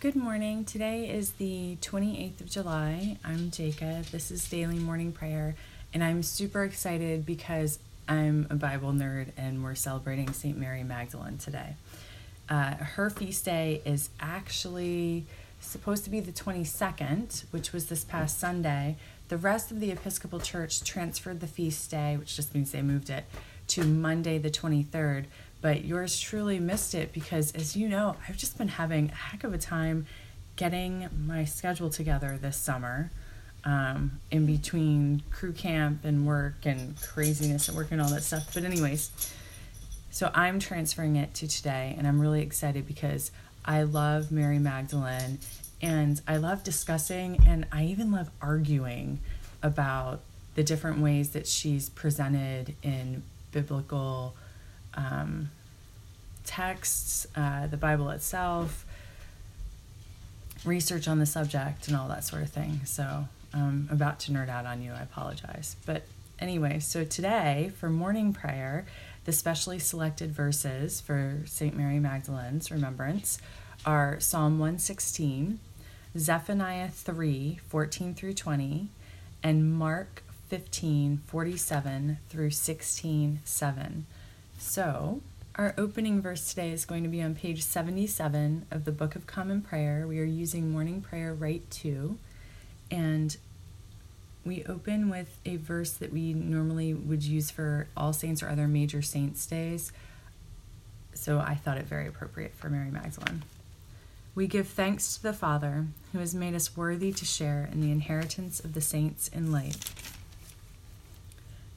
Good morning. Today is the 28th of July. I'm Jacob. This is Daily Morning Prayer, and I'm super excited because I'm a Bible nerd and we're celebrating St. Mary Magdalene today. Uh, her feast day is actually supposed to be the 22nd, which was this past Sunday. The rest of the Episcopal Church transferred the feast day, which just means they moved it, to Monday the 23rd but yours truly missed it because, as you know, I've just been having a heck of a time getting my schedule together this summer. Um, in between crew camp and work and craziness at work and all that stuff. But, anyways, so I'm transferring it to today, and I'm really excited because I love Mary Magdalene and I love discussing and I even love arguing about the different ways that she's presented in biblical um, texts, uh, the Bible itself, research on the subject, and all that sort of thing. So I'm about to nerd out on you. I apologize. But anyway, so today for morning prayer, the specially selected verses for St. Mary Magdalene's remembrance are Psalm 116, Zephaniah 3 14 through 20, and Mark 15 47 through 16 7. So, our opening verse today is going to be on page 77 of the Book of Common Prayer. We are using Morning Prayer Rite 2, and we open with a verse that we normally would use for All Saints or other major saints' days. So I thought it very appropriate for Mary Magdalene. We give thanks to the Father who has made us worthy to share in the inheritance of the saints in light.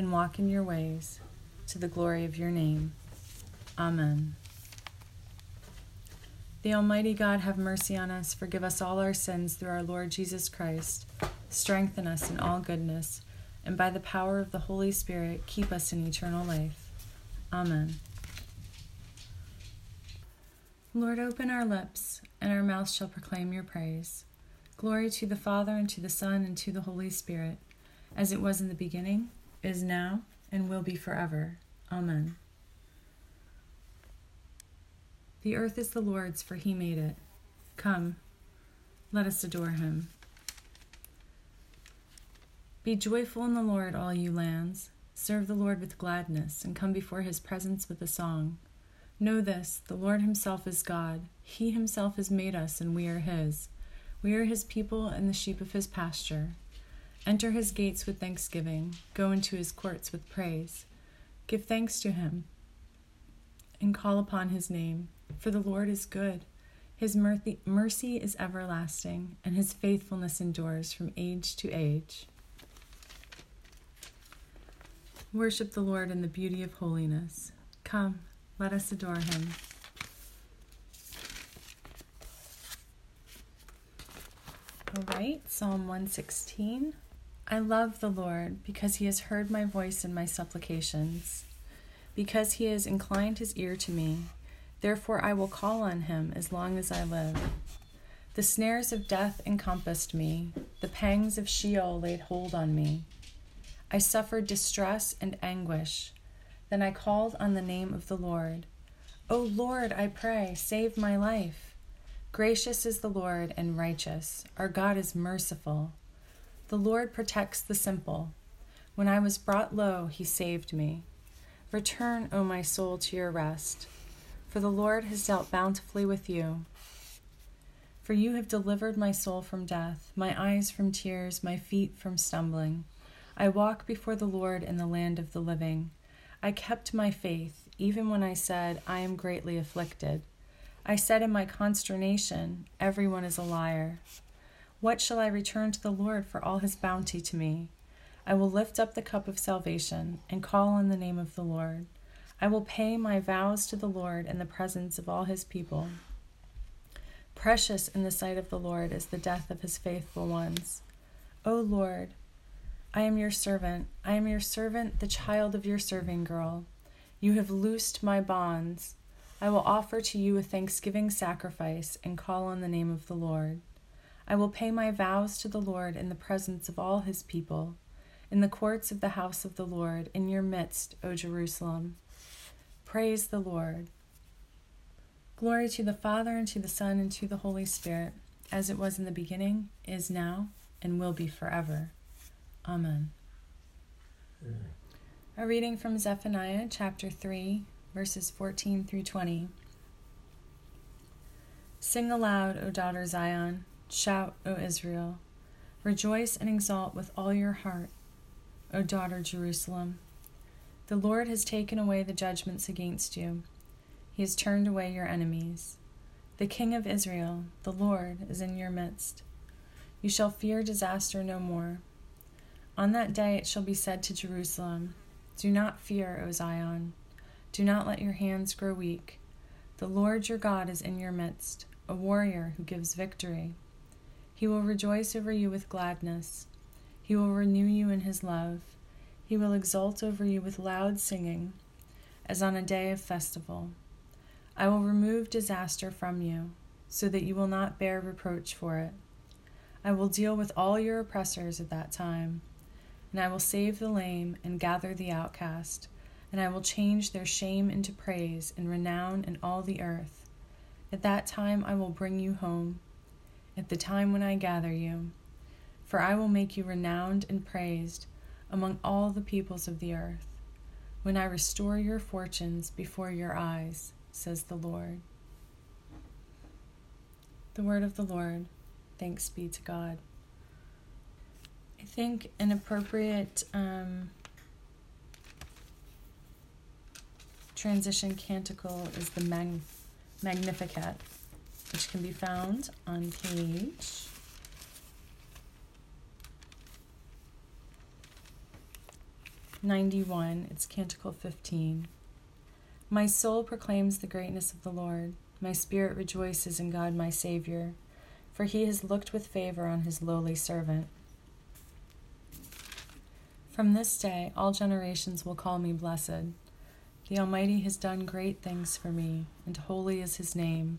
and walk in your ways to the glory of your name. Amen. The Almighty God have mercy on us, forgive us all our sins through our Lord Jesus Christ, strengthen us in all goodness, and by the power of the Holy Spirit, keep us in eternal life. Amen. Lord, open our lips, and our mouths shall proclaim your praise. Glory to the Father, and to the Son, and to the Holy Spirit, as it was in the beginning is now, and will be forever. Amen. The earth is the Lord's, for he made it. Come, let us adore him. Be joyful in the Lord, all you lands. Serve the Lord with gladness, and come before his presence with a song. Know this the Lord himself is God. He himself has made us, and we are his. We are his people and the sheep of his pasture. Enter his gates with thanksgiving, go into his courts with praise. Give thanks to him and call upon his name, for the Lord is good. His mercy is everlasting, and his faithfulness endures from age to age. Worship the Lord in the beauty of holiness. Come, let us adore him. All right, Psalm 116. I love the Lord because he has heard my voice and my supplications, because he has inclined his ear to me. Therefore, I will call on him as long as I live. The snares of death encompassed me, the pangs of Sheol laid hold on me. I suffered distress and anguish. Then I called on the name of the Lord. O Lord, I pray, save my life. Gracious is the Lord and righteous. Our God is merciful. The Lord protects the simple. When I was brought low, he saved me. Return, O my soul, to your rest, for the Lord has dealt bountifully with you. For you have delivered my soul from death, my eyes from tears, my feet from stumbling. I walk before the Lord in the land of the living. I kept my faith, even when I said, I am greatly afflicted. I said in my consternation, Everyone is a liar. What shall I return to the Lord for all his bounty to me? I will lift up the cup of salvation and call on the name of the Lord. I will pay my vows to the Lord in the presence of all his people. Precious in the sight of the Lord is the death of his faithful ones. O Lord, I am your servant. I am your servant, the child of your serving girl. You have loosed my bonds. I will offer to you a thanksgiving sacrifice and call on the name of the Lord. I will pay my vows to the Lord in the presence of all his people, in the courts of the house of the Lord, in your midst, O Jerusalem. Praise the Lord. Glory to the Father, and to the Son, and to the Holy Spirit, as it was in the beginning, is now, and will be forever. Amen. A reading from Zephaniah chapter 3, verses 14 through 20. Sing aloud, O daughter Zion. Shout, O Israel. Rejoice and exult with all your heart, O daughter Jerusalem. The Lord has taken away the judgments against you, He has turned away your enemies. The King of Israel, the Lord, is in your midst. You shall fear disaster no more. On that day it shall be said to Jerusalem, Do not fear, O Zion. Do not let your hands grow weak. The Lord your God is in your midst, a warrior who gives victory. He will rejoice over you with gladness. He will renew you in his love. He will exult over you with loud singing, as on a day of festival. I will remove disaster from you, so that you will not bear reproach for it. I will deal with all your oppressors at that time, and I will save the lame and gather the outcast, and I will change their shame into praise and renown in all the earth. At that time I will bring you home at the time when I gather you. For I will make you renowned and praised among all the peoples of the earth, when I restore your fortunes before your eyes, says the Lord. The word of the Lord. Thanks be to God. I think an appropriate um, transition canticle is the Mag- Magnificat which can be found on page ninety-one. It's Canticle fifteen. My soul proclaims the greatness of the Lord. My spirit rejoices in God my Savior, for he has looked with favor on his lowly servant. From this day all generations will call me blessed. The Almighty has done great things for me, and holy is his name.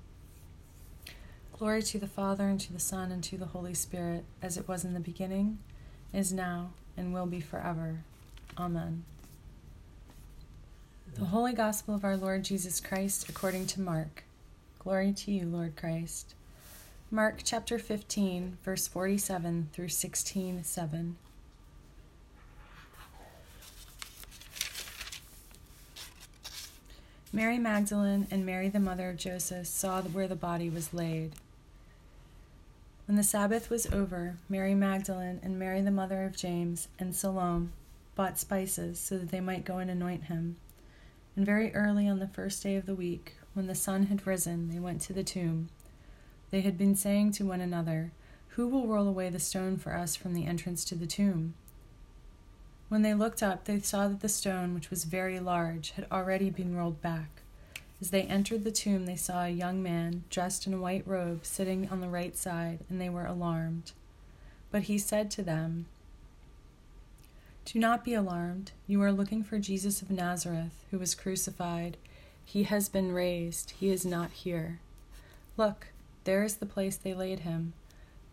Glory to the Father, and to the Son, and to the Holy Spirit, as it was in the beginning, is now, and will be forever. Amen. The Holy Gospel of our Lord Jesus Christ according to Mark. Glory to you, Lord Christ. Mark chapter 15, verse 47 through 16 7. Mary Magdalene and Mary, the mother of Joseph, saw where the body was laid. When the Sabbath was over, Mary Magdalene and Mary the mother of James and Salome bought spices so that they might go and anoint him. And very early on the first day of the week, when the sun had risen, they went to the tomb. They had been saying to one another, Who will roll away the stone for us from the entrance to the tomb? When they looked up, they saw that the stone, which was very large, had already been rolled back. As they entered the tomb, they saw a young man dressed in a white robe sitting on the right side, and they were alarmed. But he said to them, Do not be alarmed. You are looking for Jesus of Nazareth, who was crucified. He has been raised. He is not here. Look, there is the place they laid him.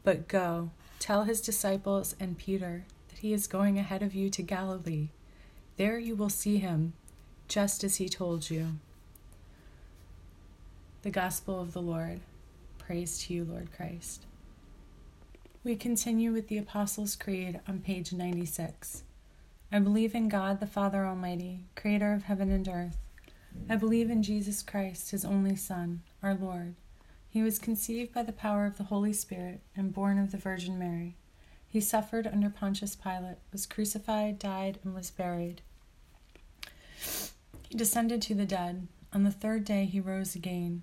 But go, tell his disciples and Peter that he is going ahead of you to Galilee. There you will see him, just as he told you. The Gospel of the Lord. Praise to you, Lord Christ. We continue with the Apostles' Creed on page 96. I believe in God the Father Almighty, creator of heaven and earth. I believe in Jesus Christ, his only Son, our Lord. He was conceived by the power of the Holy Spirit and born of the Virgin Mary. He suffered under Pontius Pilate, was crucified, died, and was buried. He descended to the dead. On the third day he rose again.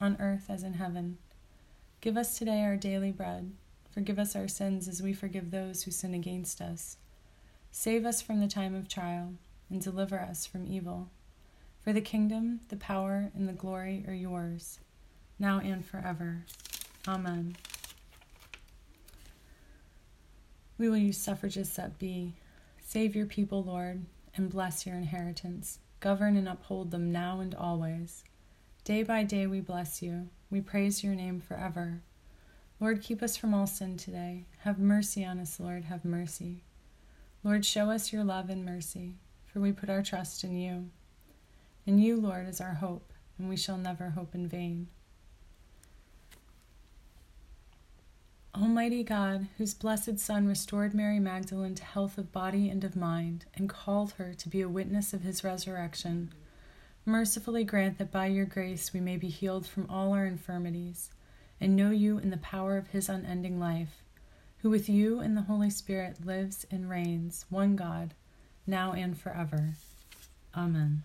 on earth as in heaven. Give us today our daily bread. Forgive us our sins as we forgive those who sin against us Save us from the time of trial, and deliver us from evil. For the kingdom, the power, and the glory are yours, now and forever. Amen. We will use suffrages at B. Save your people, Lord, and bless your inheritance. Govern and uphold them now and always. Day by day we bless you. We praise your name forever. Lord, keep us from all sin today. Have mercy on us, Lord, have mercy. Lord, show us your love and mercy, for we put our trust in you. In you, Lord, is our hope, and we shall never hope in vain. Almighty God, whose blessed Son restored Mary Magdalene to health of body and of mind, and called her to be a witness of his resurrection, mercifully grant that by your grace we may be healed from all our infirmities, and know you in the power of his unending life who with you and the Holy Spirit lives and reigns, one God, now and forever. Amen.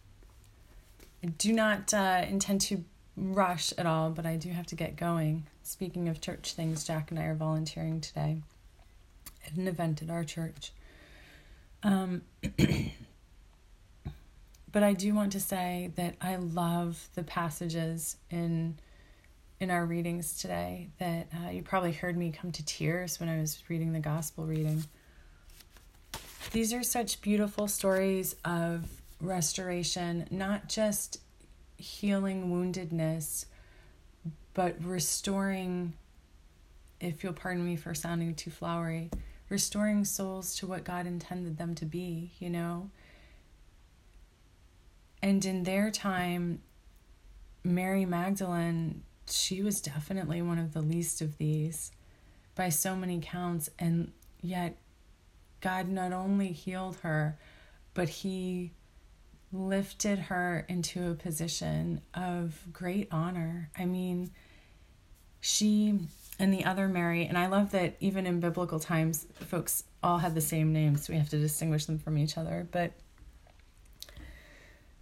I do not uh, intend to rush at all, but I do have to get going. Speaking of church things, Jack and I are volunteering today at an event at our church. Um, but I do want to say that I love the passages in in our readings today that uh, you probably heard me come to tears when I was reading the gospel reading. These are such beautiful stories of restoration, not just healing woundedness, but restoring, if you'll pardon me for sounding too flowery, restoring souls to what God intended them to be, you know? And in their time, Mary Magdalene, she was definitely one of the least of these by so many counts. And yet, God not only healed her, but He lifted her into a position of great honor. I mean, she and the other Mary, and I love that even in biblical times, folks all had the same names, so we have to distinguish them from each other. But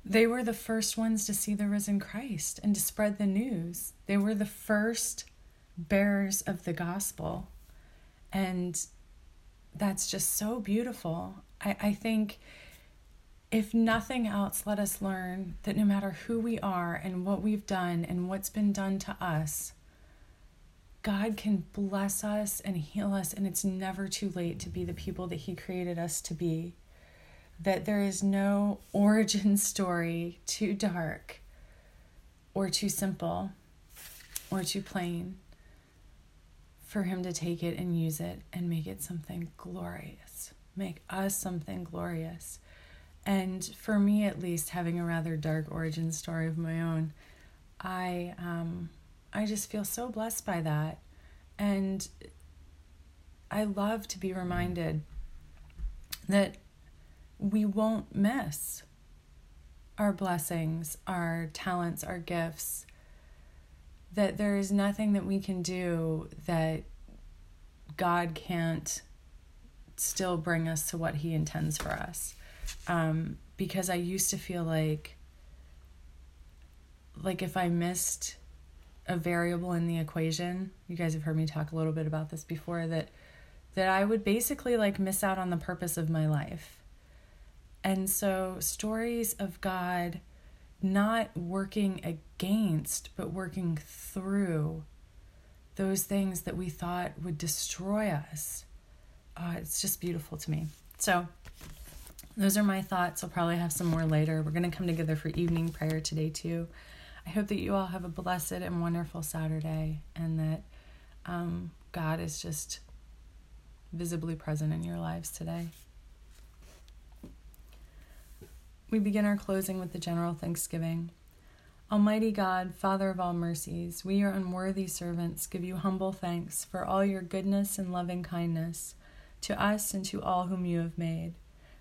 they were the first ones to see the risen Christ and to spread the news. They were the first bearers of the gospel. And that's just so beautiful. I, I think if nothing else, let us learn that no matter who we are and what we've done and what's been done to us, God can bless us and heal us, and it's never too late to be the people that He created us to be that there is no origin story too dark or too simple or too plain for him to take it and use it and make it something glorious, make us something glorious. And for me, at least, having a rather dark origin story of my own, I um, I just feel so blessed by that, and I love to be reminded that we won't miss our blessings, our talents, our gifts. That there is nothing that we can do that God can't still bring us to what He intends for us. Um, because I used to feel like, like if I missed a variable in the equation, you guys have heard me talk a little bit about this before, that that I would basically like miss out on the purpose of my life. And so stories of God not working against, but working through those things that we thought would destroy us. Uh, it's just beautiful to me. So, those are my thoughts. I'll probably have some more later. We're going to come together for evening prayer today, too. I hope that you all have a blessed and wonderful Saturday and that um, God is just visibly present in your lives today. We begin our closing with the general thanksgiving. Almighty God, Father of all mercies, we, your unworthy servants, give you humble thanks for all your goodness and loving kindness to us and to all whom you have made.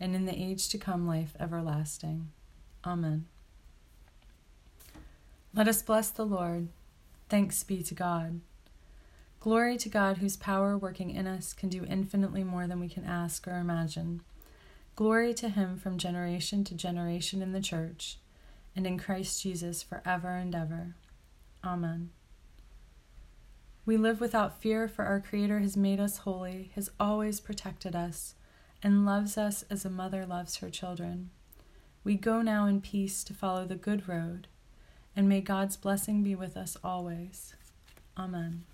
and in the age to come life everlasting. Amen. Let us bless the Lord. Thanks be to God. Glory to God, whose power working in us can do infinitely more than we can ask or imagine. Glory to him from generation to generation in the church, and in Christ Jesus forever and ever. Amen. We live without fear, for our Creator has made us holy, has always protected us, and loves us as a mother loves her children. We go now in peace to follow the good road, and may God's blessing be with us always. Amen.